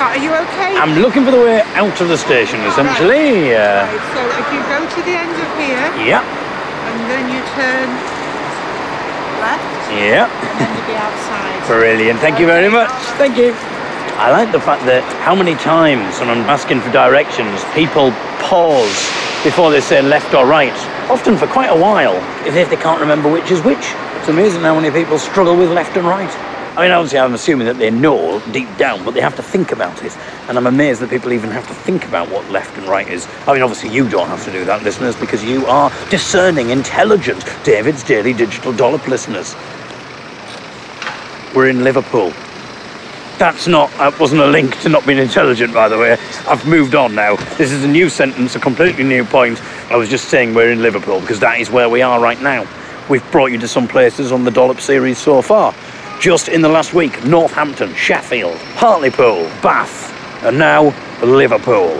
sweetheart, are you okay? I'm looking for the way out of the station, essentially. Uh, Right, so if you go to the end of here yeah, and then you turn left yeah. and then you'll be outside. Brilliant. Thank you very much. Thank you. I like the fact that how many times when I'm asking for directions, people pause before they say left or right, often for quite a while, if they can't remember which is which. It's amazing how many people struggle with left and right. I mean, obviously, I'm assuming that they know deep down, but they have to think about it. And I'm amazed that people even have to think about what left and right is. I mean, obviously, you don't have to do that, listeners, because you are discerning, intelligent David's Daily Digital Dollop listeners. We're in Liverpool. That's not, that wasn't a link to not being intelligent, by the way. I've moved on now. This is a new sentence, a completely new point. I was just saying we're in Liverpool because that is where we are right now. We've brought you to some places on the Dollop series so far. Just in the last week, Northampton, Sheffield, Hartlepool, Bath, and now Liverpool.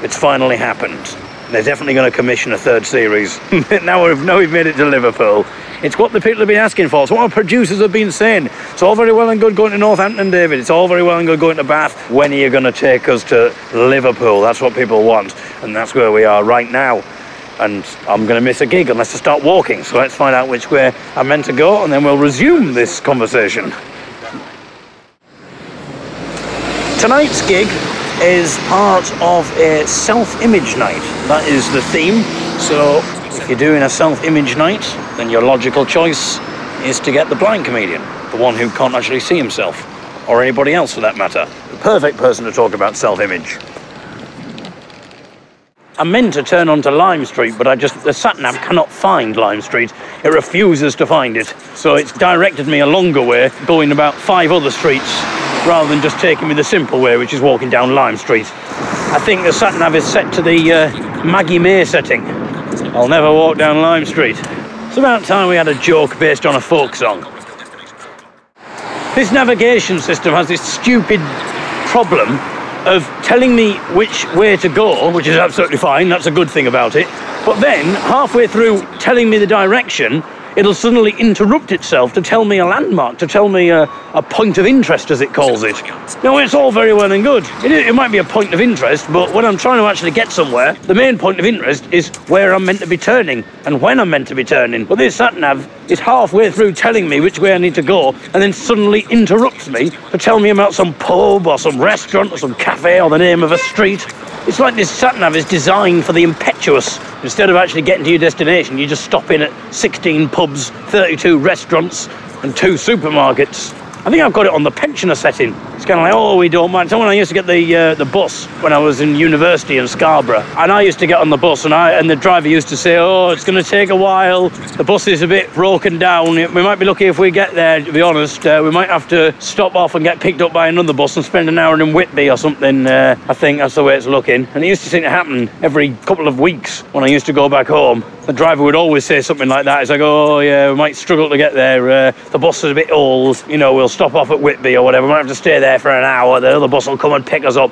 It's finally happened. They're definitely going to commission a third series. now, we've, now we've made it to Liverpool. It's what the people have been asking for. It's what our producers have been saying. It's all very well and good going to Northampton, David. It's all very well and good going to Bath. When are you going to take us to Liverpool? That's what people want. And that's where we are right now. And I'm going to miss a gig unless I start walking. So let's find out which way I'm meant to go and then we'll resume this conversation. Tonight's gig is part of a self-image night. That is the theme. So if you're doing a self-image night, then your logical choice is to get the blind comedian, the one who can't actually see himself, or anybody else for that matter. The perfect person to talk about self-image. I meant to turn onto Lime Street, but I just the sat nav cannot find Lime Street. It refuses to find it, so it's directed me a longer way, going about five other streets, rather than just taking me the simple way, which is walking down Lime Street. I think the sat nav is set to the uh, Maggie May setting. I'll never walk down Lime Street. It's about time we had a joke based on a folk song. This navigation system has this stupid problem of telling me which way to go, which is absolutely fine, that's a good thing about it. But then, halfway through telling me the direction, it'll suddenly interrupt itself to tell me a landmark, to tell me a, a point of interest, as it calls it. Now, it's all very well and good. It, it might be a point of interest, but when I'm trying to actually get somewhere, the main point of interest is where I'm meant to be turning and when I'm meant to be turning. But this sat nav is halfway through telling me which way I need to go and then suddenly interrupts me to tell me about some pub or some restaurant or some cafe or the name of a street. It's like this sat nav is designed for the impetuous. Instead of actually getting to your destination, you just stop in at 16 pubs, 32 restaurants, and two supermarkets. I think I've got it on the pensioner setting. It's kind of like, oh, we don't mind. Someone I used to get the uh, the bus when I was in university in Scarborough, and I used to get on the bus, and I and the driver used to say, oh, it's going to take a while. The bus is a bit broken down. We might be lucky if we get there. To be honest, uh, we might have to stop off and get picked up by another bus and spend an hour in Whitby or something. Uh, I think that's the way it's looking. And it used to seem to happen every couple of weeks when I used to go back home. The driver would always say something like that. It's like, oh yeah, we might struggle to get there. Uh, the bus is a bit old. You know, we'll stop off at Whitby or whatever. We might have to stay there for an hour. The other bus will come and pick us up.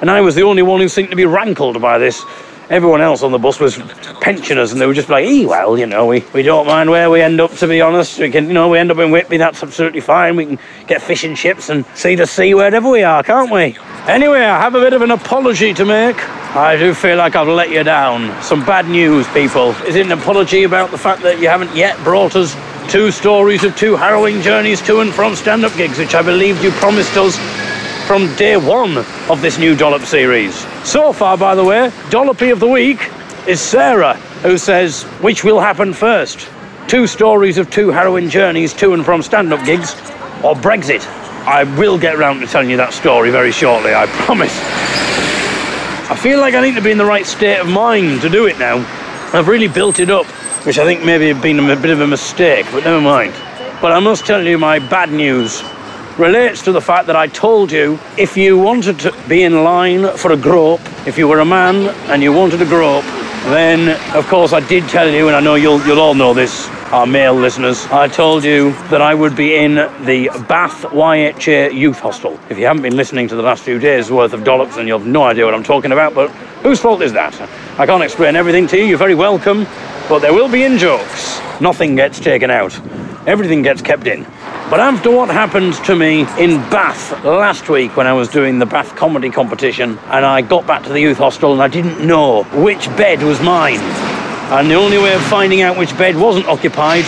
And I was the only one who seemed to be rankled by this. Everyone else on the bus was pensioners, and they were just like, "Eh, well, you know, we, we don't mind where we end up. To be honest, we can, you know, we end up in Whitby. That's absolutely fine. We can get fish and chips and see the sea wherever we are, can't we?" Anyway, I have a bit of an apology to make. I do feel like I've let you down. Some bad news, people. Is it an apology about the fact that you haven't yet brought us two stories of two harrowing journeys to and from stand-up gigs, which I believed you promised us from day one of this new Dollop series. So far, by the way, Dollopy of the Week is Sarah, who says, which will happen first? Two stories of two harrowing journeys to and from stand up gigs, or Brexit? I will get round to telling you that story very shortly, I promise. I feel like I need to be in the right state of mind to do it now. I've really built it up, which I think maybe have been a bit of a mistake, but never mind. But I must tell you my bad news relates to the fact that I told you if you wanted to be in line for a grope, if you were a man and you wanted a grope, then of course I did tell you, and I know you'll you'll all know this, our male listeners, I told you that I would be in the Bath YHA Youth Hostel. If you haven't been listening to the last few days worth of dollops, then you have no idea what I'm talking about. But whose fault is that? I can't explain everything to you. You're very welcome, but there will be in jokes. Nothing gets taken out. Everything gets kept in. But after what happened to me in Bath last week when I was doing the Bath comedy competition, and I got back to the youth hostel and I didn't know which bed was mine. And the only way of finding out which bed wasn't occupied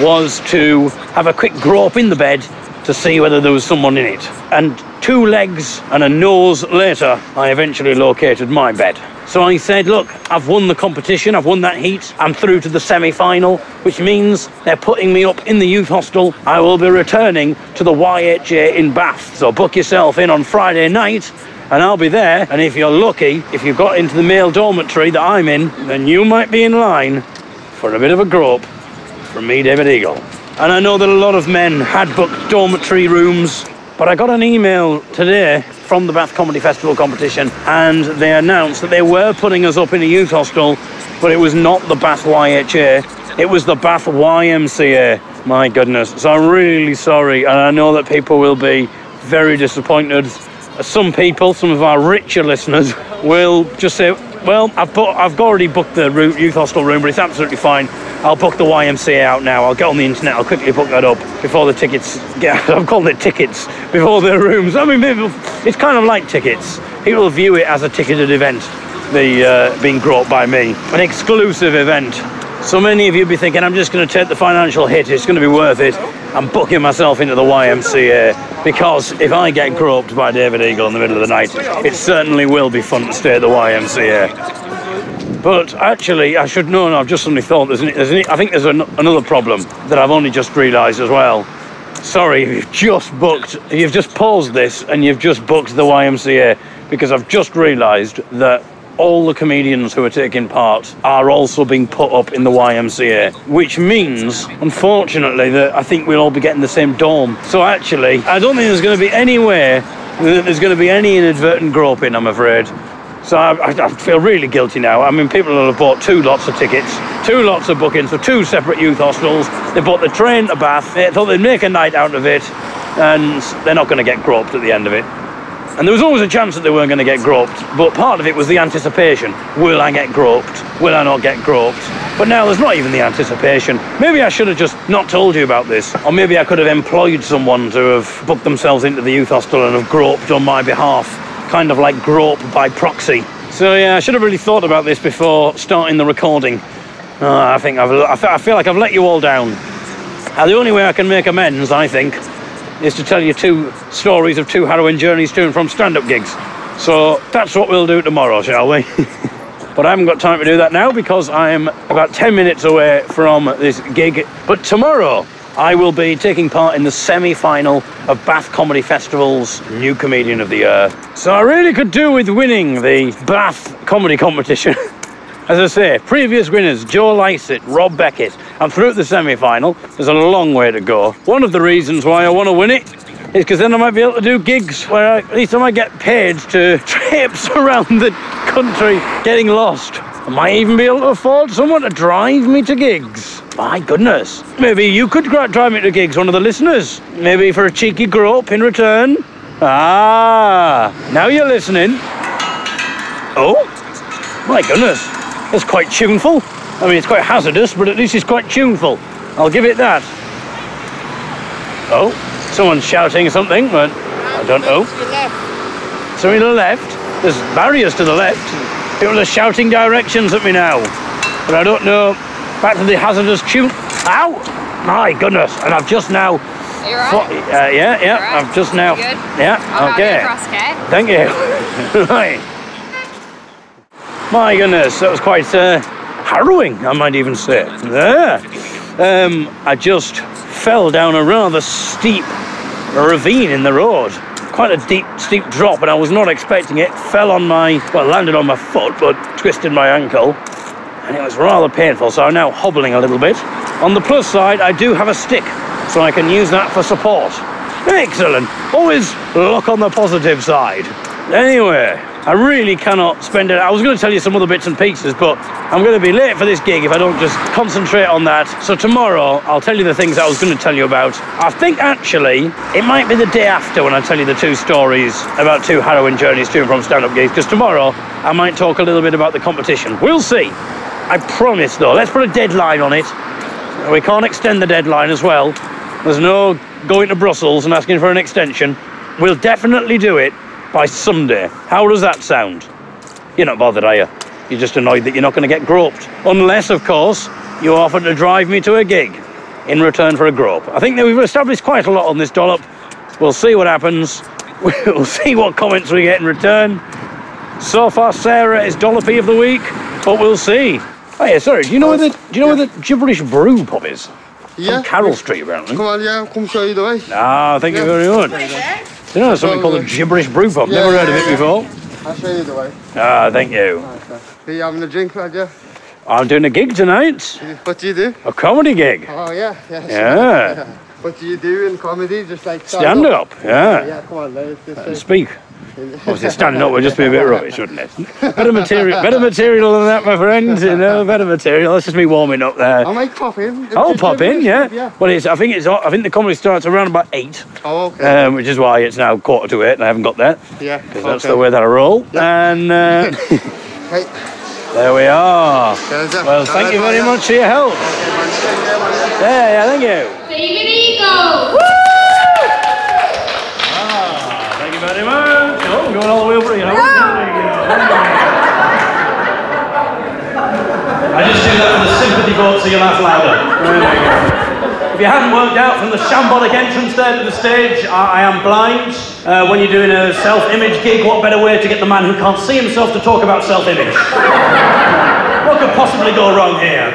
was to have a quick grope in the bed to see whether there was someone in it. And two legs and a nose later, I eventually located my bed. So I said, look, I've won the competition, I've won that heat, I'm through to the semi final, which means they're putting me up in the youth hostel. I will be returning to the YHA in Bath. So book yourself in on Friday night and I'll be there. And if you're lucky, if you've got into the male dormitory that I'm in, then you might be in line for a bit of a grope from me, David Eagle. And I know that a lot of men had booked dormitory rooms, but I got an email today from the Bath Comedy Festival competition, and they announced that they were putting us up in a youth hostel, but it was not the Bath YHA, it was the Bath YMCA. My goodness. So I'm really sorry, and I know that people will be very disappointed. Some people, some of our richer listeners, will just say, well, I've, put, I've already booked the youth hostel room, but it's absolutely fine. I'll book the YMCA out now. I'll get on the internet. I'll quickly book that up before the tickets get. I've called it tickets before the rooms. I mean, it's kind of like tickets. People view it as a ticketed event, the uh, being brought by me, an exclusive event. So many of you be thinking, I'm just going to take the financial hit. It's going to be worth it. I'm booking myself into the YMCA because if I get groped by David Eagle in the middle of the night, it certainly will be fun to stay at the YMCA. But actually, I should know, and I've just suddenly thought, there's, an, there's an, I think there's an, another problem that I've only just realised as well. Sorry, you've just booked, you've just paused this and you've just booked the YMCA because I've just realised that all the comedians who are taking part are also being put up in the YMCA, which means, unfortunately, that I think we'll all be getting the same dorm. So actually, I don't think there's going to be any way that there's going to be any inadvertent groping, I'm afraid. So I, I, feel really guilty now. I mean, people will have bought two lots of tickets, two lots of bookings for two separate youth hostels. They bought the train to Bath. They thought they'd make a night out of it, and they're not going to get groped at the end of it. And there was always a chance that they weren't going to get groped, but part of it was the anticipation. Will I get groped? Will I not get groped? But now there's not even the anticipation. Maybe I should have just not told you about this, or maybe I could have employed someone to have booked themselves into the youth hostel and have groped on my behalf kind of like grope by proxy. So yeah, I should have really thought about this before starting the recording. Uh, I think I've, I feel like I've let you all down. Now, the only way I can make amends, I think, is to tell you two stories of two harrowing journeys to and from stand-up gigs. So that's what we'll do tomorrow, shall we? but I haven't got time to do that now because I am about 10 minutes away from this gig. But tomorrow, I will be taking part in the semi final of Bath Comedy Festival's New Comedian of the Year. So I really could do with winning the Bath Comedy Competition. As I say, previous winners Joe Lycett, Rob Beckett. I'm through the semi final. There's a long way to go. One of the reasons why I want to win it is because then I might be able to do gigs where I, at least I might get paid to trips around the country getting lost. I might even be able to afford someone to drive me to gigs. My goodness. Maybe you could drive me to gigs, one of the listeners. Maybe for a cheeky grope in return. Ah, now you're listening. Oh, my goodness. It's quite tuneful. I mean, it's quite hazardous, but at least it's quite tuneful. I'll give it that. Oh, someone's shouting something, but I don't know. So to the left. There's barriers to the left. People are shouting directions at me now. But I don't know. Back to the hazardous tune. Ow! My goodness. And I've just now. Are you right? Uh, yeah, yeah. Right? I've just now. Yeah, okay. Across, okay. Thank you. right. My goodness, that was quite uh, harrowing, I might even say. There. Um, I just fell down a rather steep ravine in the road quite a deep, steep drop, and I was not expecting it. Fell on my, well, landed on my foot, but twisted my ankle, and it was rather painful. So I'm now hobbling a little bit. On the plus side, I do have a stick, so I can use that for support. Excellent. Always look on the positive side. Anyway, I really cannot spend it. I was going to tell you some other bits and pieces, but I'm going to be late for this gig if I don't just concentrate on that. So tomorrow, I'll tell you the things I was going to tell you about. I think actually it might be the day after when I tell you the two stories about two harrowing journeys to and from stand-up gigs. Because tomorrow I might talk a little bit about the competition. We'll see. I promise, though. Let's put a deadline on it. We can't extend the deadline as well. There's no going to Brussels and asking for an extension. We'll definitely do it by Sunday. How does that sound? You're not bothered, are you? You're just annoyed that you're not going to get groped. Unless, of course, you offer to drive me to a gig in return for a grope. I think that we've established quite a lot on this dollop. We'll see what happens. We'll see what comments we get in return. So far, Sarah is dollopy of the week, but we'll see. Oh yeah, sorry. Do you know where the Do you know where the gibberish brew pub is? Yeah. On Carroll Street, apparently. Come on, yeah, come show you the way. Ah, thank you very much. You know something called the gibberish brew pub? Yeah, Never heard of it before. I'll show you the way. Ah, thank you. Are you having a drink, yeah? I'm doing a gig tonight. What do you do? A comedy gig. Oh, yeah, yes. Yeah. What do you do in comedy? Just like Stand up. Yeah. Yeah, come on, let's just And say- speak. Obviously, standing up would just be a bit rubbish, wouldn't it? Better material, better material than that, my friend. You know, better material. That's just me warming up there. I might pop in. I'll Just pop give in, yeah. yeah. Well, it's. I think it's. I think the comedy starts around about eight, Oh, okay. um, which is why it's now quarter to eight, and I haven't got there yeah. because that's the way that I roll. And uh, Hey, there we are. Well, thank you very much for your help. Okay, man. Take care, man. Yeah, yeah, thank you. David Eagle! Ah, thank you very much. Oh, I'm going all the way over you. I just do that for the sympathy vote so you laugh louder. There you go. If you hadn't worked out from the shambolic entrance there to the stage, I, I am blind. Uh, when you're doing a self-image gig, what better way to get the man who can't see himself to talk about self-image? what could possibly go wrong here?